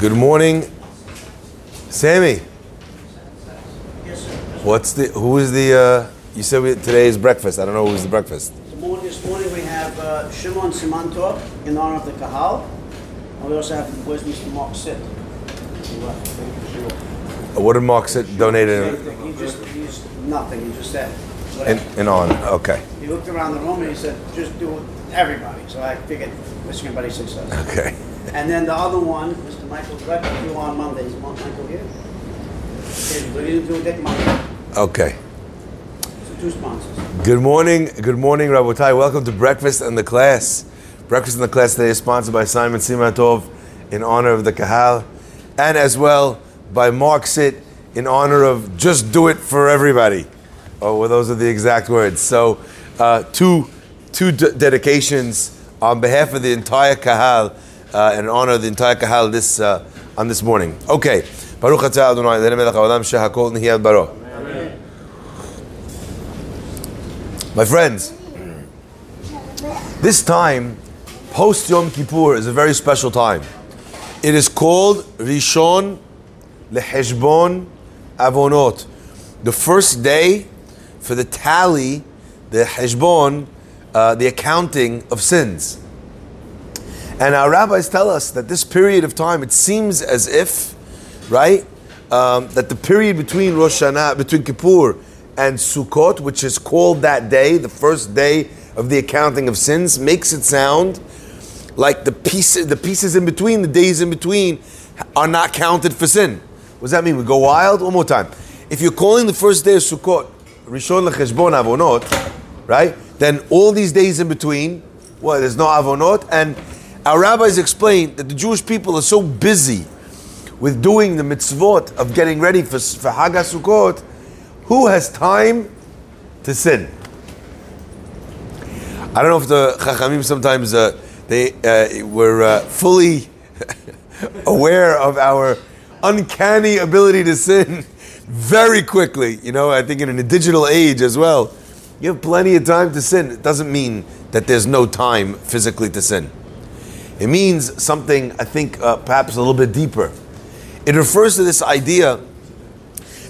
Good morning, Sammy. Yes, sir. What's the? Who is the? Uh, you said we, today is breakfast. I don't know who's the breakfast. This morning, we have uh, Shimon Simantov in honor of the Kahal. And we also have, where's Mr. Mark Sit? Uh, What did Mark sit donated He just, he's nothing, he just said. in, in on? Okay, He looked around the room and he said, just do it, everybody. So I figured, wish everybody success. okay. And then the other one, Mr. Michael Greco, due on Monday. Is Michael here? Okay, but he didn't do a dick Monday. Okay. So two sponsors. Good morning, good morning, Rabotai. Welcome to Breakfast and the Class. Breakfast and the Class today is sponsored by Simon Simatov in honor of the Kahal, and as well by Mark Sit in honor of Just Do It for Everybody. Oh, well, those are the exact words. So, uh, two, two d- dedications on behalf of the entire Kahal uh, and honor the entire Kahal this, uh, on this morning. Okay. Baruch atah Adonai, Eloheinu melech haolam shehakol nihyah bidvaro. My friends, this time, post Yom Kippur, is a very special time. It is called Rishon Leheshbon Avonot, the first day for the tally, the Heshbon, uh, the accounting of sins. And our rabbis tell us that this period of time, it seems as if, right, um, that the period between Rosh Hashanah, between Kippur and Sukkot, which is called that day, the first day of the accounting of sins, makes it sound like the pieces, the pieces in between, the days in between, are not counted for sin. What does that mean? We go wild? One more time. If you're calling the first day of Sukkot Rishon Lecheshbon Avonot, right? Then all these days in between, well, there's no Avonot, and our rabbis explain that the Jewish people are so busy with doing the mitzvot of getting ready for, for Hag Sukkot, who has time to sin? I don't know if the Chachamim sometimes uh, they uh, were uh, fully aware of our uncanny ability to sin very quickly. You know, I think in a digital age as well, you have plenty of time to sin. It doesn't mean that there's no time physically to sin. It means something, I think, uh, perhaps a little bit deeper. It refers to this idea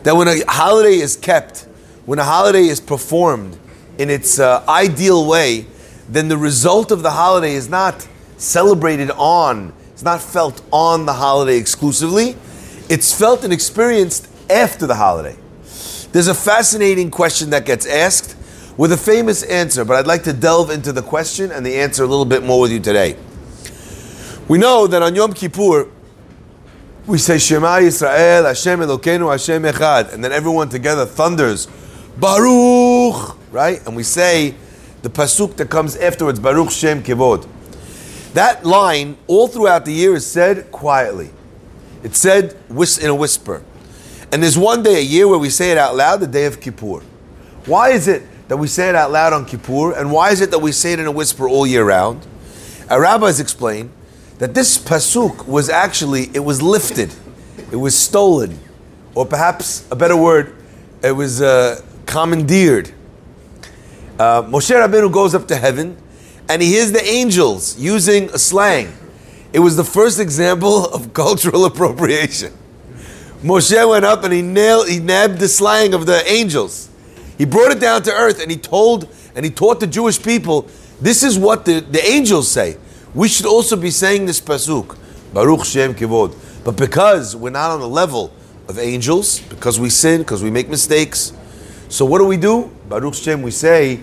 that when a holiday is kept, when a holiday is performed in its uh, ideal way, then the result of the holiday is not celebrated on, it's not felt on the holiday exclusively, it's felt and experienced after the holiday. There's a fascinating question that gets asked with a famous answer, but I'd like to delve into the question and the answer a little bit more with you today. We know that on Yom Kippur, we say Shema Yisrael, Hashem Elokeinu, Hashem Echad, and then everyone together thunders, Baruch, right? And we say the pasuk that comes afterwards, Baruch Shem Kivod. That line, all throughout the year, is said quietly. It's said in a whisper. And there's one day a year where we say it out loud, the day of Kippur. Why is it that we say it out loud on Kippur, and why is it that we say it in a whisper all year round? Our rabbis explain that this pasuk was actually it was lifted, it was stolen, or perhaps a better word, it was uh, commandeered. Uh, Moshe Rabbeinu goes up to heaven, and he hears the angels using a slang. It was the first example of cultural appropriation. Moshe went up and he nailed, he nabbed the slang of the angels. He brought it down to earth and he told and he taught the Jewish people, this is what the, the angels say. We should also be saying this pasuk, Baruch Shem Kivod. But because we're not on the level of angels, because we sin, because we make mistakes, so what do we do? Baruch Shem, we say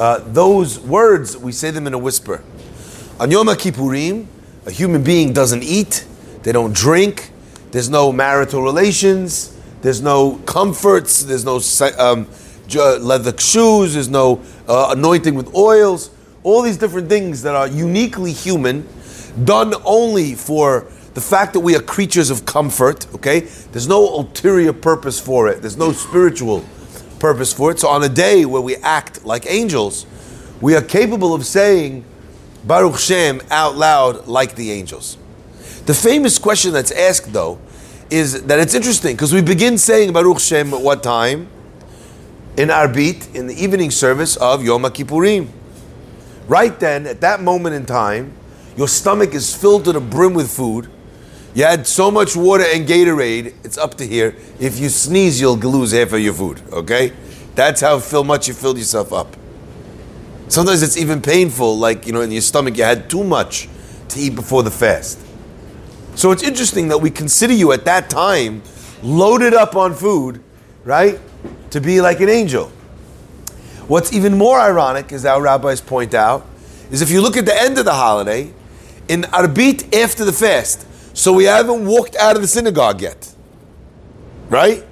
uh, those words, we say them in a whisper. On Yom Kippurim, a human being doesn't eat, they don't drink, there's no marital relations, there's no comforts, there's no um, leather shoes, there's no uh, anointing with oils, all these different things that are uniquely human, done only for the fact that we are creatures of comfort, okay? There's no ulterior purpose for it, there's no spiritual purpose for it. So on a day where we act like angels, we are capable of saying Baruch Shem out loud like the angels. The famous question that's asked, though, is that it's interesting because we begin saying Baruch Shem at what time? In Arbit, in the evening service of Yom Kippurim. Right then, at that moment in time, your stomach is filled to the brim with food. You had so much water and Gatorade, it's up to here. If you sneeze, you'll lose half of your food, okay? That's how fill much you filled yourself up. Sometimes it's even painful, like, you know, in your stomach, you had too much to eat before the fast. So it's interesting that we consider you at that time loaded up on food, right? To be like an angel. What's even more ironic, as our rabbis point out, is if you look at the end of the holiday, in Arbit after the fast, so we haven't walked out of the synagogue yet. Right?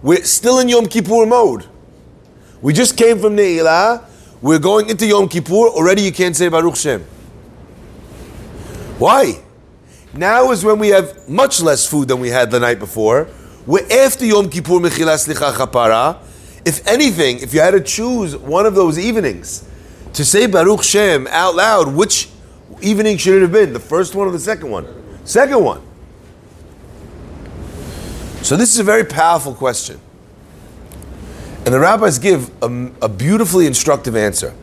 We're still in Yom Kippur mode. We just came from Ne'ilah. We're going into Yom Kippur. Already you can't say Baruch Shem. Why? Now is when we have much less food than we had the night before. We're after Yom Kippur Mechila Slicha Chapara. If anything, if you had to choose one of those evenings to say Baruch Shem out loud, which evening should it have been? The first one or the second one? Second one. So this is a very powerful question. And the rabbis give a, a beautifully instructive answer.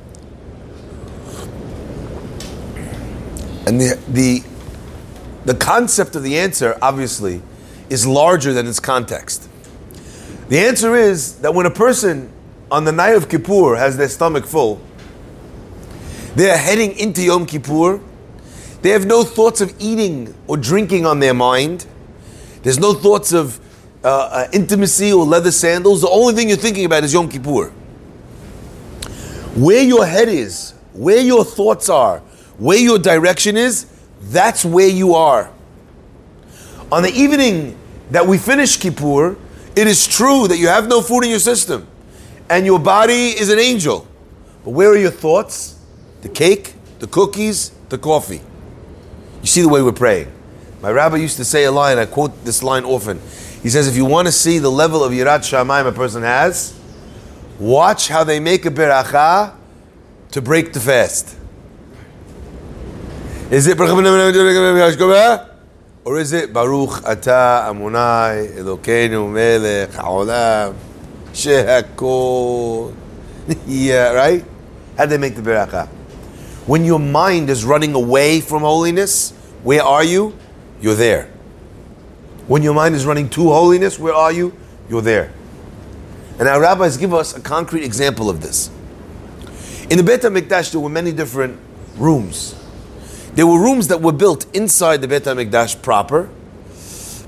And the, the, the concept of the answer, obviously, is larger than its context. The answer is that when a person on the night of Kippur has their stomach full, they are heading into Yom Kippur. They have no thoughts of eating or drinking on their mind. There's no thoughts of uh, uh, intimacy or leather sandals. The only thing you're thinking about is Yom Kippur. Where your head is, where your thoughts are, where your direction is, that's where you are. On the evening that we finish Kippur, it is true that you have no food in your system and your body is an angel. But where are your thoughts? The cake, the cookies, the coffee. You see the way we're praying. My rabbi used to say a line, I quote this line often. He says, if you want to see the level of Yirat Shamayim a person has, watch how they make a beracha to break the fast. Is it or is it Baruch Ata Amunai Elokeinu Melech Haolam Shehakol? Yeah, right? How do they make the beracha? When your mind is running away from holiness, where are you? You're there. When your mind is running to holiness, where are you? You're there. And our rabbis give us a concrete example of this. In the Beit HaMikdash, there were many different rooms. There were rooms that were built inside the Beit HaMikdash proper,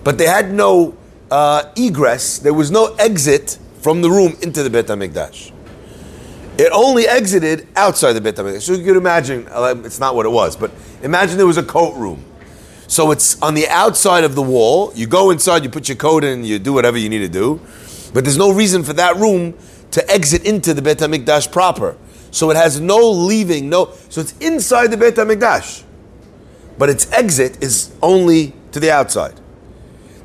but they had no uh, egress. There was no exit from the room into the Beit HaMikdash. It only exited outside the Beit HaMikdash. So you could imagine, uh, it's not what it was, but imagine there was a coat room. So it's on the outside of the wall. You go inside, you put your coat in, you do whatever you need to do. But there's no reason for that room to exit into the Beit HaMikdash proper. So it has no leaving, no. So it's inside the Beit HaMikdash. But its exit is only to the outside.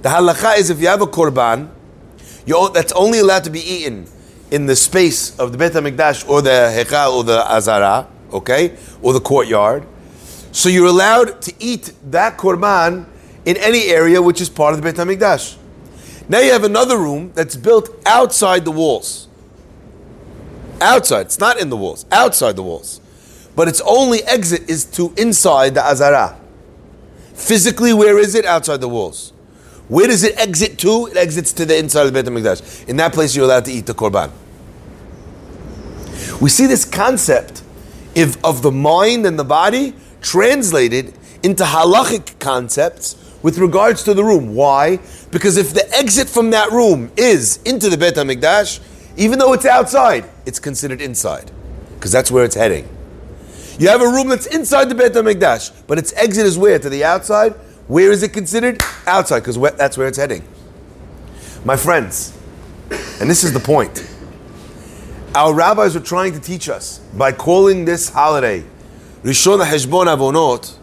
The halacha is if you have a korban, that's only allowed to be eaten in the space of the Beit HaMikdash or the Hechal or the Azara, okay, or the courtyard. So you're allowed to eat that korban in any area which is part of the Beit HaMikdash. Now you have another room that's built outside the walls. Outside, it's not in the walls, outside the walls. But its only exit is to inside the Azara. Physically, where is it? Outside the walls. Where does it exit to? It exits to the inside of the Beit HaMikdash. In that place, you're allowed to eat the korban. We see this concept of, of the mind and the body translated into halachic concepts with regards to the room. Why? Because if the exit from that room is into the Beit HaMikdash, even though it's outside, it's considered inside, because that's where it's heading. You have a room that's inside the Beit HaMikdash, but its exit is where? To the outside? Where is it considered? Outside, because that's where it's heading. My friends, and this is the point. Our rabbis are trying to teach us by calling this holiday Rishon HaHeshbon Avonot,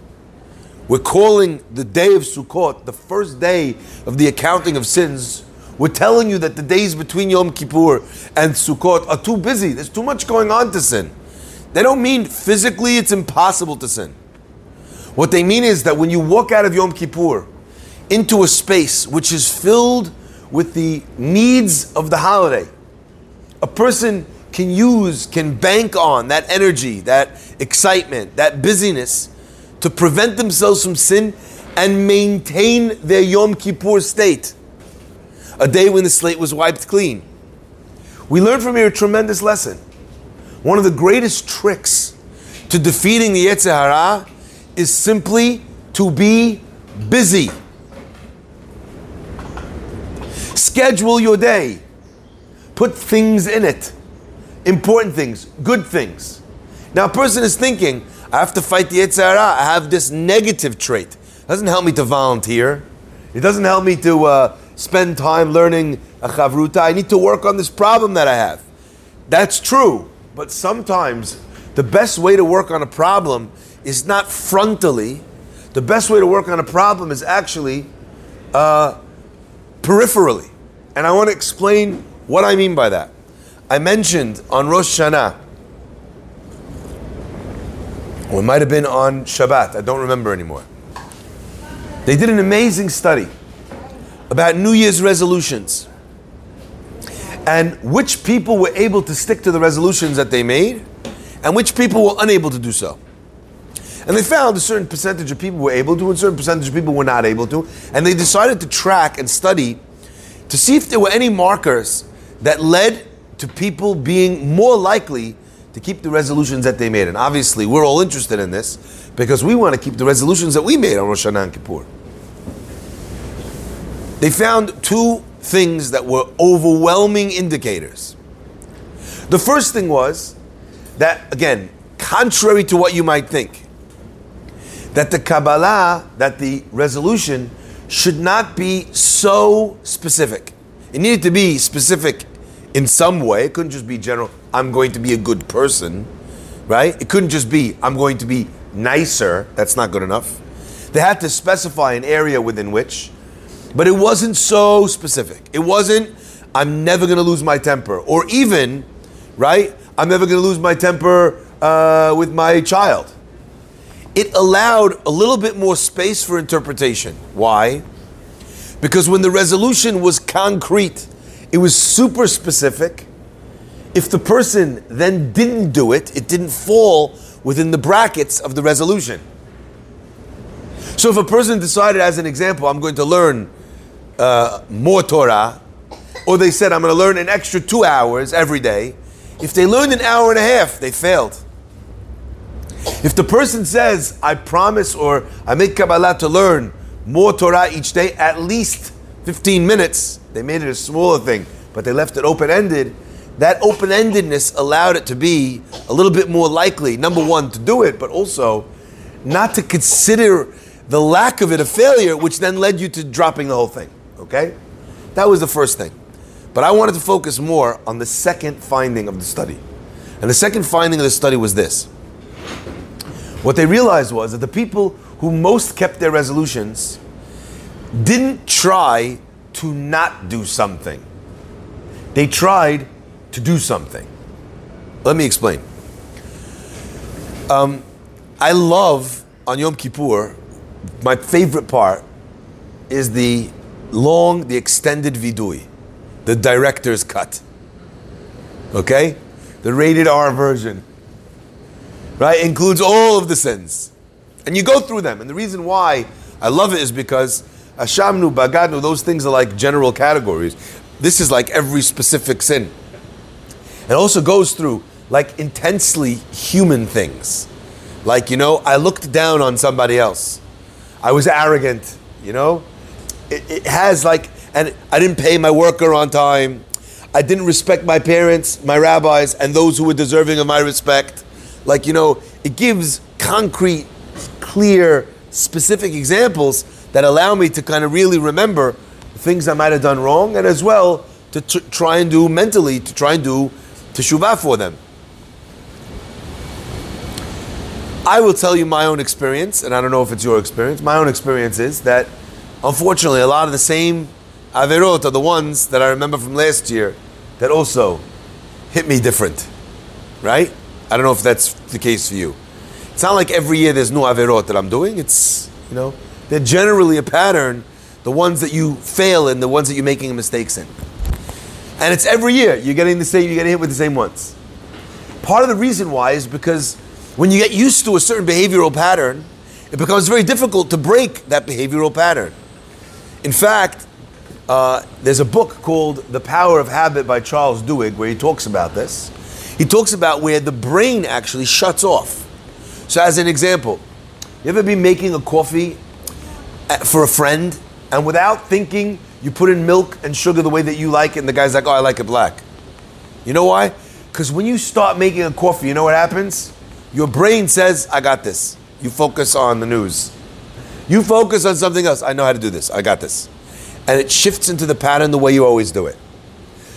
we're calling the day of Sukkot, the first day of the accounting of sins. We're telling you that the days between Yom Kippur and Sukkot are too busy. There's too much going on to sin. They don't mean physically it's impossible to sin. What they mean is that when you walk out of Yom Kippur into a space which is filled with the needs of the holiday, a person can use, can bank on that energy, that excitement, that busyness to prevent themselves from sin and maintain their Yom Kippur state, a day when the slate was wiped clean. We learn from here a tremendous lesson. One of the greatest tricks to defeating the Yetzer Hara is simply to be busy. Schedule your day. Put things in it. Important things, good things. Now, a person is thinking, I have to fight the Yetzer Hara. I have this negative trait. It doesn't help me to volunteer. It doesn't help me to uh, spend time learning a chavruta. I need to work on this problem that I have. That's true. But sometimes the best way to work on a problem is not frontally. The best way to work on a problem is actually uh, peripherally. And I want to explain what I mean by that. I mentioned on Rosh Hashanah, or it might have been on Shabbat, I don't remember anymore. They did an amazing study about New Year's resolutions and which people were able to stick to the resolutions that they made and which people were unable to do so. And they found a certain percentage of people were able to, and a certain percentage of people were not able to. And they decided to track and study to see if there were any markers that led to people being more likely to keep the resolutions that they made. And obviously, we're all interested in this because we want to keep the resolutions that we made on Rosh Hashanah and Kippur. They found two things that were overwhelming indicators. The first thing was that, again, contrary to what you might think, that the Kabbalah, that the resolution should not be so specific. It needed to be specific in some way. It couldn't just be general, I'm going to be a good person, right? It couldn't just be, I'm going to be nicer. That's not good enough. They had to specify an area within which, but it wasn't so specific. It wasn't, I'm never going to lose my temper. Or even, right, I'm never going to lose my temper uh, with my child. It allowed a little bit more space for interpretation. Why? Because when the resolution was concrete, it was super specific. If the person then didn't do it, it didn't fall within the brackets of the resolution. So if a person decided, as an example, I'm going to learn uh, more Torah, or they said, I'm going to learn an extra two hours every day, if they learned an hour and a half, they failed. If the person says, I promise or I make Kabbalah to learn more Torah each day, at least 15 minutes, they made it a smaller thing, but they left it open ended. That open endedness allowed it to be a little bit more likely, number one, to do it, but also not to consider the lack of it a failure, which then led you to dropping the whole thing. Okay? That was the first thing. But I wanted to focus more on the second finding of the study. And the second finding of the study was this. What they realized was that the people who most kept their resolutions didn't try to not do something. They tried to do something. Let me explain. Um, I love on Yom Kippur, my favorite part is the long, the extended vidui, the director's cut. Okay? The rated R version. Right? Includes all of the sins. And you go through them. And the reason why I love it is because Ashamnu, Bagadnu, those things are like general categories. This is like every specific sin. It also goes through like intensely human things. Like, you know, I looked down on somebody else. I was arrogant, you know? It, it has like, and I didn't pay my worker on time. I didn't respect my parents, my rabbis, and those who were deserving of my respect. Like, you know, it gives concrete, clear, specific examples that allow me to kind of really remember things I might have done wrong and as well to tr- try and do mentally, to try and do teshuvah for them. I will tell you my own experience, and I don't know if it's your experience. My own experience is that, unfortunately, a lot of the same averot are the ones that I remember from last year that also hit me different, right? I don't know if that's the case for you. It's not like every year there's new averot that I'm doing. It's, you know, they're generally a pattern, the ones that you fail in, the ones that you're making mistakes in. And it's every year you're getting the same, you're getting hit with the same ones. Part of the reason why is because when you get used to a certain behavioral pattern, it becomes very difficult to break that behavioral pattern. In fact, uh, there's a book called The Power of Habit by Charles Duhigg where he talks about this. He talks about where the brain actually shuts off. So, as an example, you ever be making a coffee uh, for a friend and without thinking, you put in milk and sugar the way that you like it, and the guy's like, oh, I like it black. You know why? Because when you start making a coffee, you know what happens? Your brain says, I got this. You focus on the news. You focus on something else. I know how to do this. I got this. And it shifts into the pattern the way you always do it.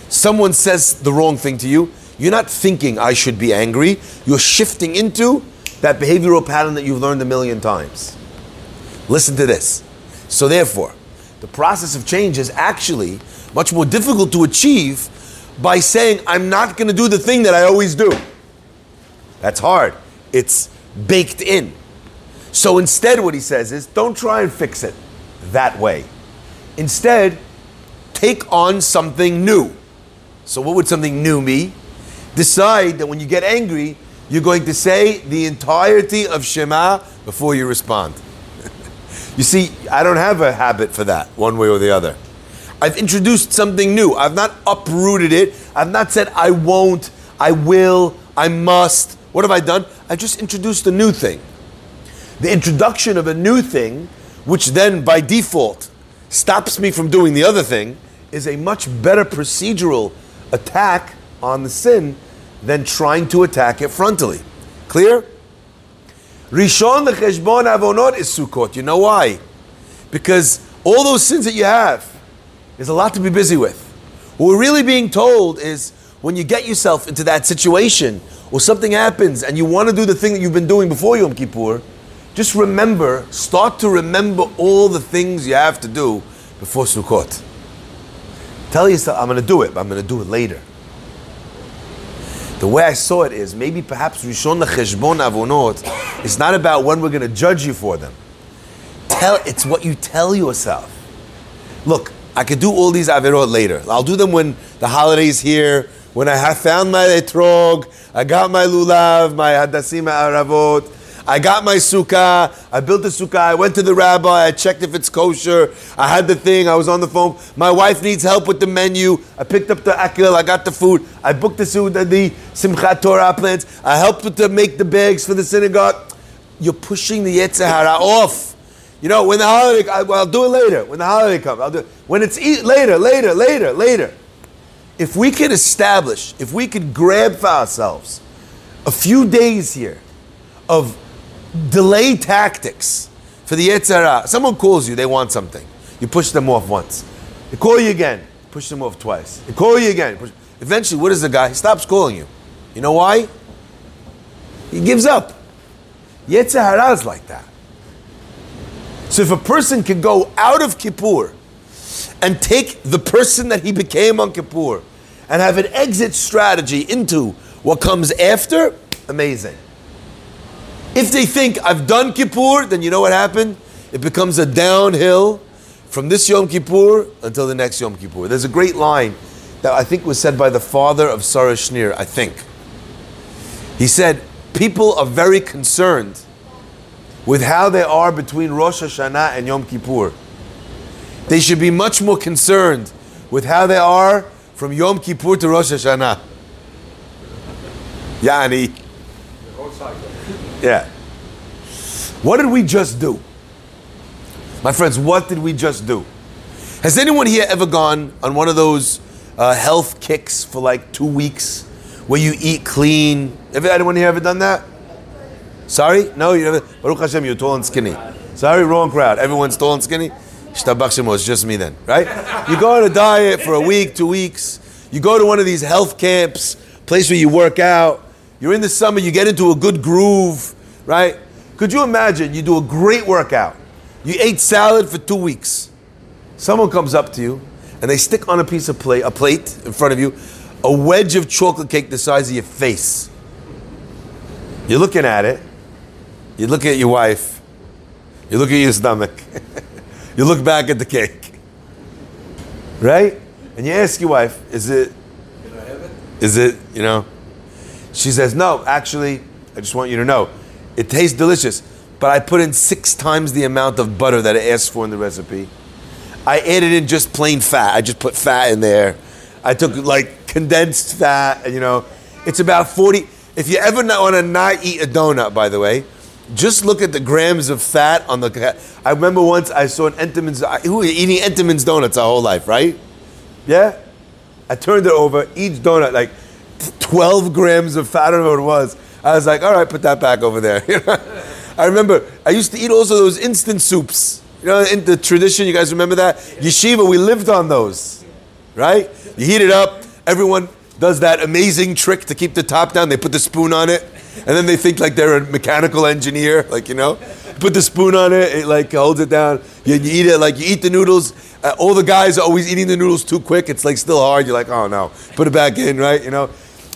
Someone says the wrong thing to you. You're not thinking I should be angry. You're shifting into that behavioral pattern that you've learned a million times. Listen to this. So, therefore, the process of change is actually much more difficult to achieve by saying, I'm not going to do the thing that I always do. That's hard. It's baked in. So instead, what he says is, don't try and fix it that way. Instead, take on something new. So, what would something new be? Decide that when you get angry, you're going to say the entirety of Shema before you respond. you see, I don't have a habit for that, one way or the other. I've introduced something new. I've not uprooted it. I've not said I won't, I will, I must. What have I done? I just introduced a new thing. The introduction of a new thing, which then by default stops me from doing the other thing, is a much better procedural attack on the sin than trying to attack it frontally. Clear? Rishon lecheshbon avonot is Sukkot. You know why? Because all those sins that you have there's a lot to be busy with. What we're really being told is when you get yourself into that situation or something happens and you want to do the thing that you've been doing before Yom Kippur, just remember, start to remember all the things you have to do before Sukkot. Tell yourself, I'm going to do it, but I'm going to do it later. The way I saw it is maybe perhaps Rishon Cheshbon Avonot is not about when we're going to judge you for them. Tell it's what you tell yourself. Look, I could do all these averot later. I'll do them when the holiday's here, when I have found my etrog, I got my lulav, my hadassim aravot, I got my sukkah, I built the sukkah, I went to the rabbi, I checked if it's kosher, I had the thing, I was on the phone. My wife needs help with the menu. I picked up the akil, I got the food, I booked the the Simchat Torah plans, I helped with to make the bags for the synagogue. You're pushing the Yetzer Hara off. You know, when the holiday, I, will do it later. When the holiday comes, I'll do it. When it's e- later, later, later, later. If we could establish, if we could grab for ourselves a few days here of delay tactics for the Yetzer Hara. Someone calls you, they want something. You push them off once. They call you again, push them off twice. They call you again. Push. Eventually, what does the guy? He stops calling you. You know why? He gives up. Yetzer Hara is like that. So if a person can go out of Kippur and take the person that he became on Kippur and have an exit strategy into what comes after, amazing. If they think I've done Kippur, then you know what happened? It becomes a downhill from this Yom Kippur until the next Yom Kippur. There's a great line that I think was said by the father of Sarah Schneer, I think. He said, People are very concerned with how they are between Rosh Hashanah and Yom Kippur. They should be much more concerned with how they are from Yom Kippur to Rosh Hashanah. Yani. Yeah. What did we just do? My friends, what did we just do? Has anyone here ever gone on one of those uh, health kicks for like two weeks where you eat clean? Have anyone here ever done that? Sorry? No, you never. Baruch Hashem, you're tall and skinny. Sorry, wrong crowd. Everyone's tall and skinny. Shtabach it's just me then, right? You go on a diet for a week, two weeks. You go to one of these health camps, place where you work out. You're in the summer, you get into a good groove, right? Could you imagine you do a great workout? You ate salad for two weeks. Someone comes up to you and they stick on a piece of plate, a plate in front of you, a wedge of chocolate cake the size of your face. You're looking at it. You look at your wife. You look at your stomach. you look back at the cake. Right? And you ask your wife, is it, is it, you know? She says, no, actually, I just want you to know, it tastes delicious, but I put in six times the amount of butter that I asked for in the recipe. I added in just plain fat. I just put fat in there. I took like condensed fat, you know. It's about 40. If you ever want to not eat a donut, by the way, just look at the grams of fat on the. I remember once I saw an Entenmann's. Uh, who was eating Entenmann's donuts our whole life, right? Yeah? I turned it over, each donut, like 12 grams of fat, I don't know what it was. I was like, all right, put that back over there. I remember I used to eat also those instant soups. You know, in the tradition, you guys remember that? Yeshiva, we lived on those, right? You heat it up, everyone does that amazing trick to keep the top down. They put the spoon on it, and then they think like they're a mechanical engineer, like, you know? Put the spoon on it, it like holds it down. You, you eat it, like you eat the noodles. Uh, all the guys are always eating the noodles too quick. It's like still hard. You're like, oh no, put it back in, right? You know?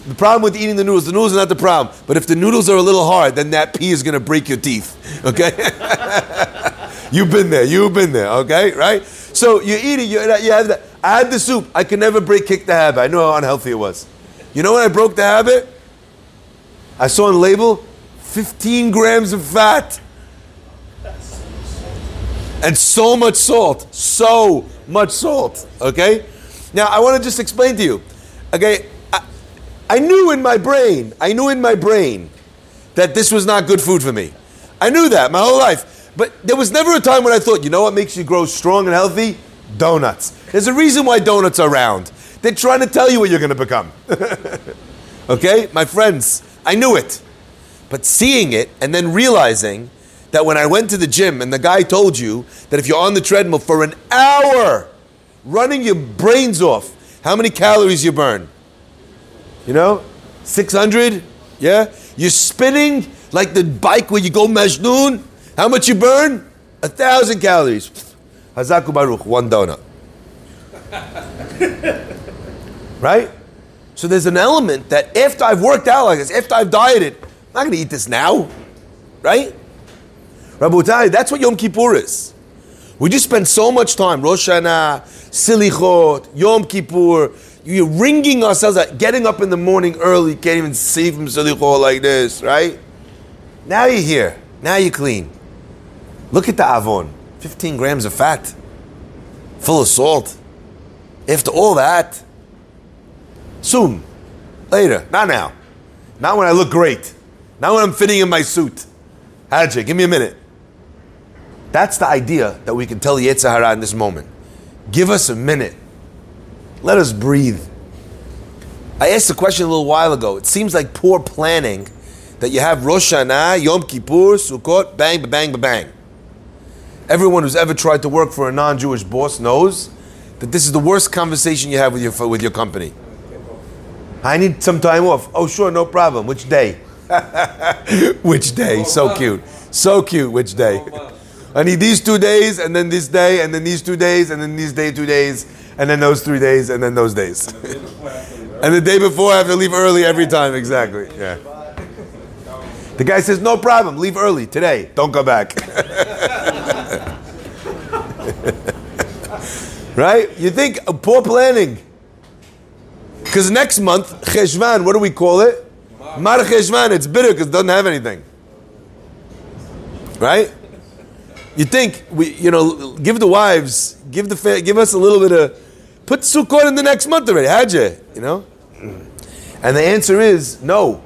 The problem with eating the noodles, the noodles are not the problem. But if the noodles are a little hard, then that pea is going to break your teeth. Okay? You've been there. You've been there. Okay? Right? So you eat it. You, you have that. I had the soup. I could never break kick the habit. I know how unhealthy it was. You know when I broke the habit? I saw on the label 15 grams of fat and so much salt. So much salt. Okay? Now I want to just explain to you. Okay? I knew in my brain, I knew in my brain that this was not good food for me. I knew that my whole life. But there was never a time when I thought, you know what makes you grow strong and healthy? Donuts. There's a reason why donuts are round. They're trying to tell you what you're going to become. okay? My friends, I knew it. But seeing it and then realizing that when I went to the gym and the guy told you that if you're on the treadmill for an hour, running your brains off, how many calories you burn? You know, 600? Yeah? You're spinning like the bike where you go Majnun. How much you burn? A thousand calories. Hazaku Baruch, one donut. right? So there's an element that after I've worked out like this, after I've dieted, I'm not going to eat this now. Right? Rabotai, that's what Yom Kippur is. We just spend so much time, Rosh Hashanah, Silichot, Yom Kippur, you're ringing ourselves out, getting up in the morning early, can't even see from Selichot like this, right? Now you're here. Now you're clean. Look at the avon. 15 grams of fat. Full of salt. After all that, soon. Later. Not now. Not when I look great. Not when I'm fitting in my suit. Hajj, give me a minute. That's the idea that we can tell Yetzer Hara in this moment. Give us a minute. Let us breathe. I asked a question a little while ago. It seems like poor planning that you have Rosh Hashanah, Yom Kippur, Sukkot, bang, bang, bang, bang. Everyone who's ever tried to work for a non-Jewish boss knows that this is the worst conversation you have with your with your company. I need some time off. Oh, sure, no problem. Which day? Which day? So cute. So cute. Which day? I need these two days, and then this day, and then these two days, and then these day two days and then those three days, and then those days. and the day before, I have to leave early every time. Exactly. Yeah. The guy says, "No problem. Leave early today. Don't come back." right? You think uh, poor planning. Because next month, Cheshvan, what do we call it? Mar Cheshvan. It's bitter because it doesn't have anything. Right? You think we, you know, give the wives, give the, give us a little bit of Put Sukkot in the next month already, had you? You know? And the answer is no.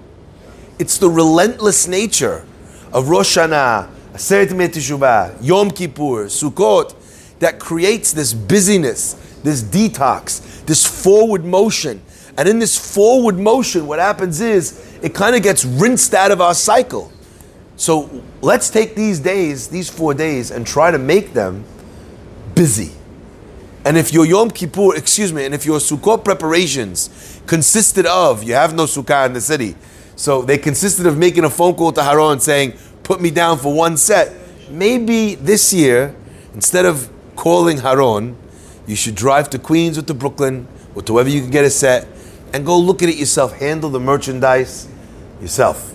It's the relentless nature of Rosh Hashanah, Aseret Teshuvah, Yom Kippur, Sukkot, that creates this busyness, this detox, this forward motion. And in this forward motion, what happens is it kind of gets rinsed out of our cycle. So let's take these days, these four days, and try to make them busy. And if your Yom Kippur, excuse me, and if your Sukkot preparations consisted of, you have no Sukkah in the city, so they consisted of making a phone call to Haron saying, put me down for one set. Maybe this year, instead of calling Haron, you should drive to Queens or to Brooklyn or to wherever you can get a set and go look at it yourself. Handle the merchandise yourself.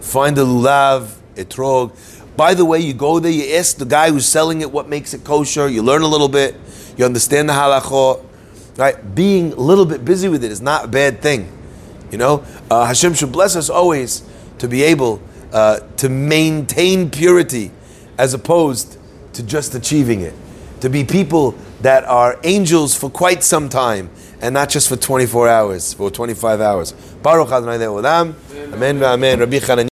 Find the lulav, etrog. By the way, you go there, you ask the guy who's selling it what makes it kosher, you learn a little bit you understand the halachot, right? Being a little bit busy with it is not a bad thing. You know, uh, Hashem should bless us always to be able uh, to maintain purity as opposed to just achieving it. To be people that are angels for quite some time and not just for 24 hours, for 25 hours. Baruch Adonai. Amen. Amen. Rabbi.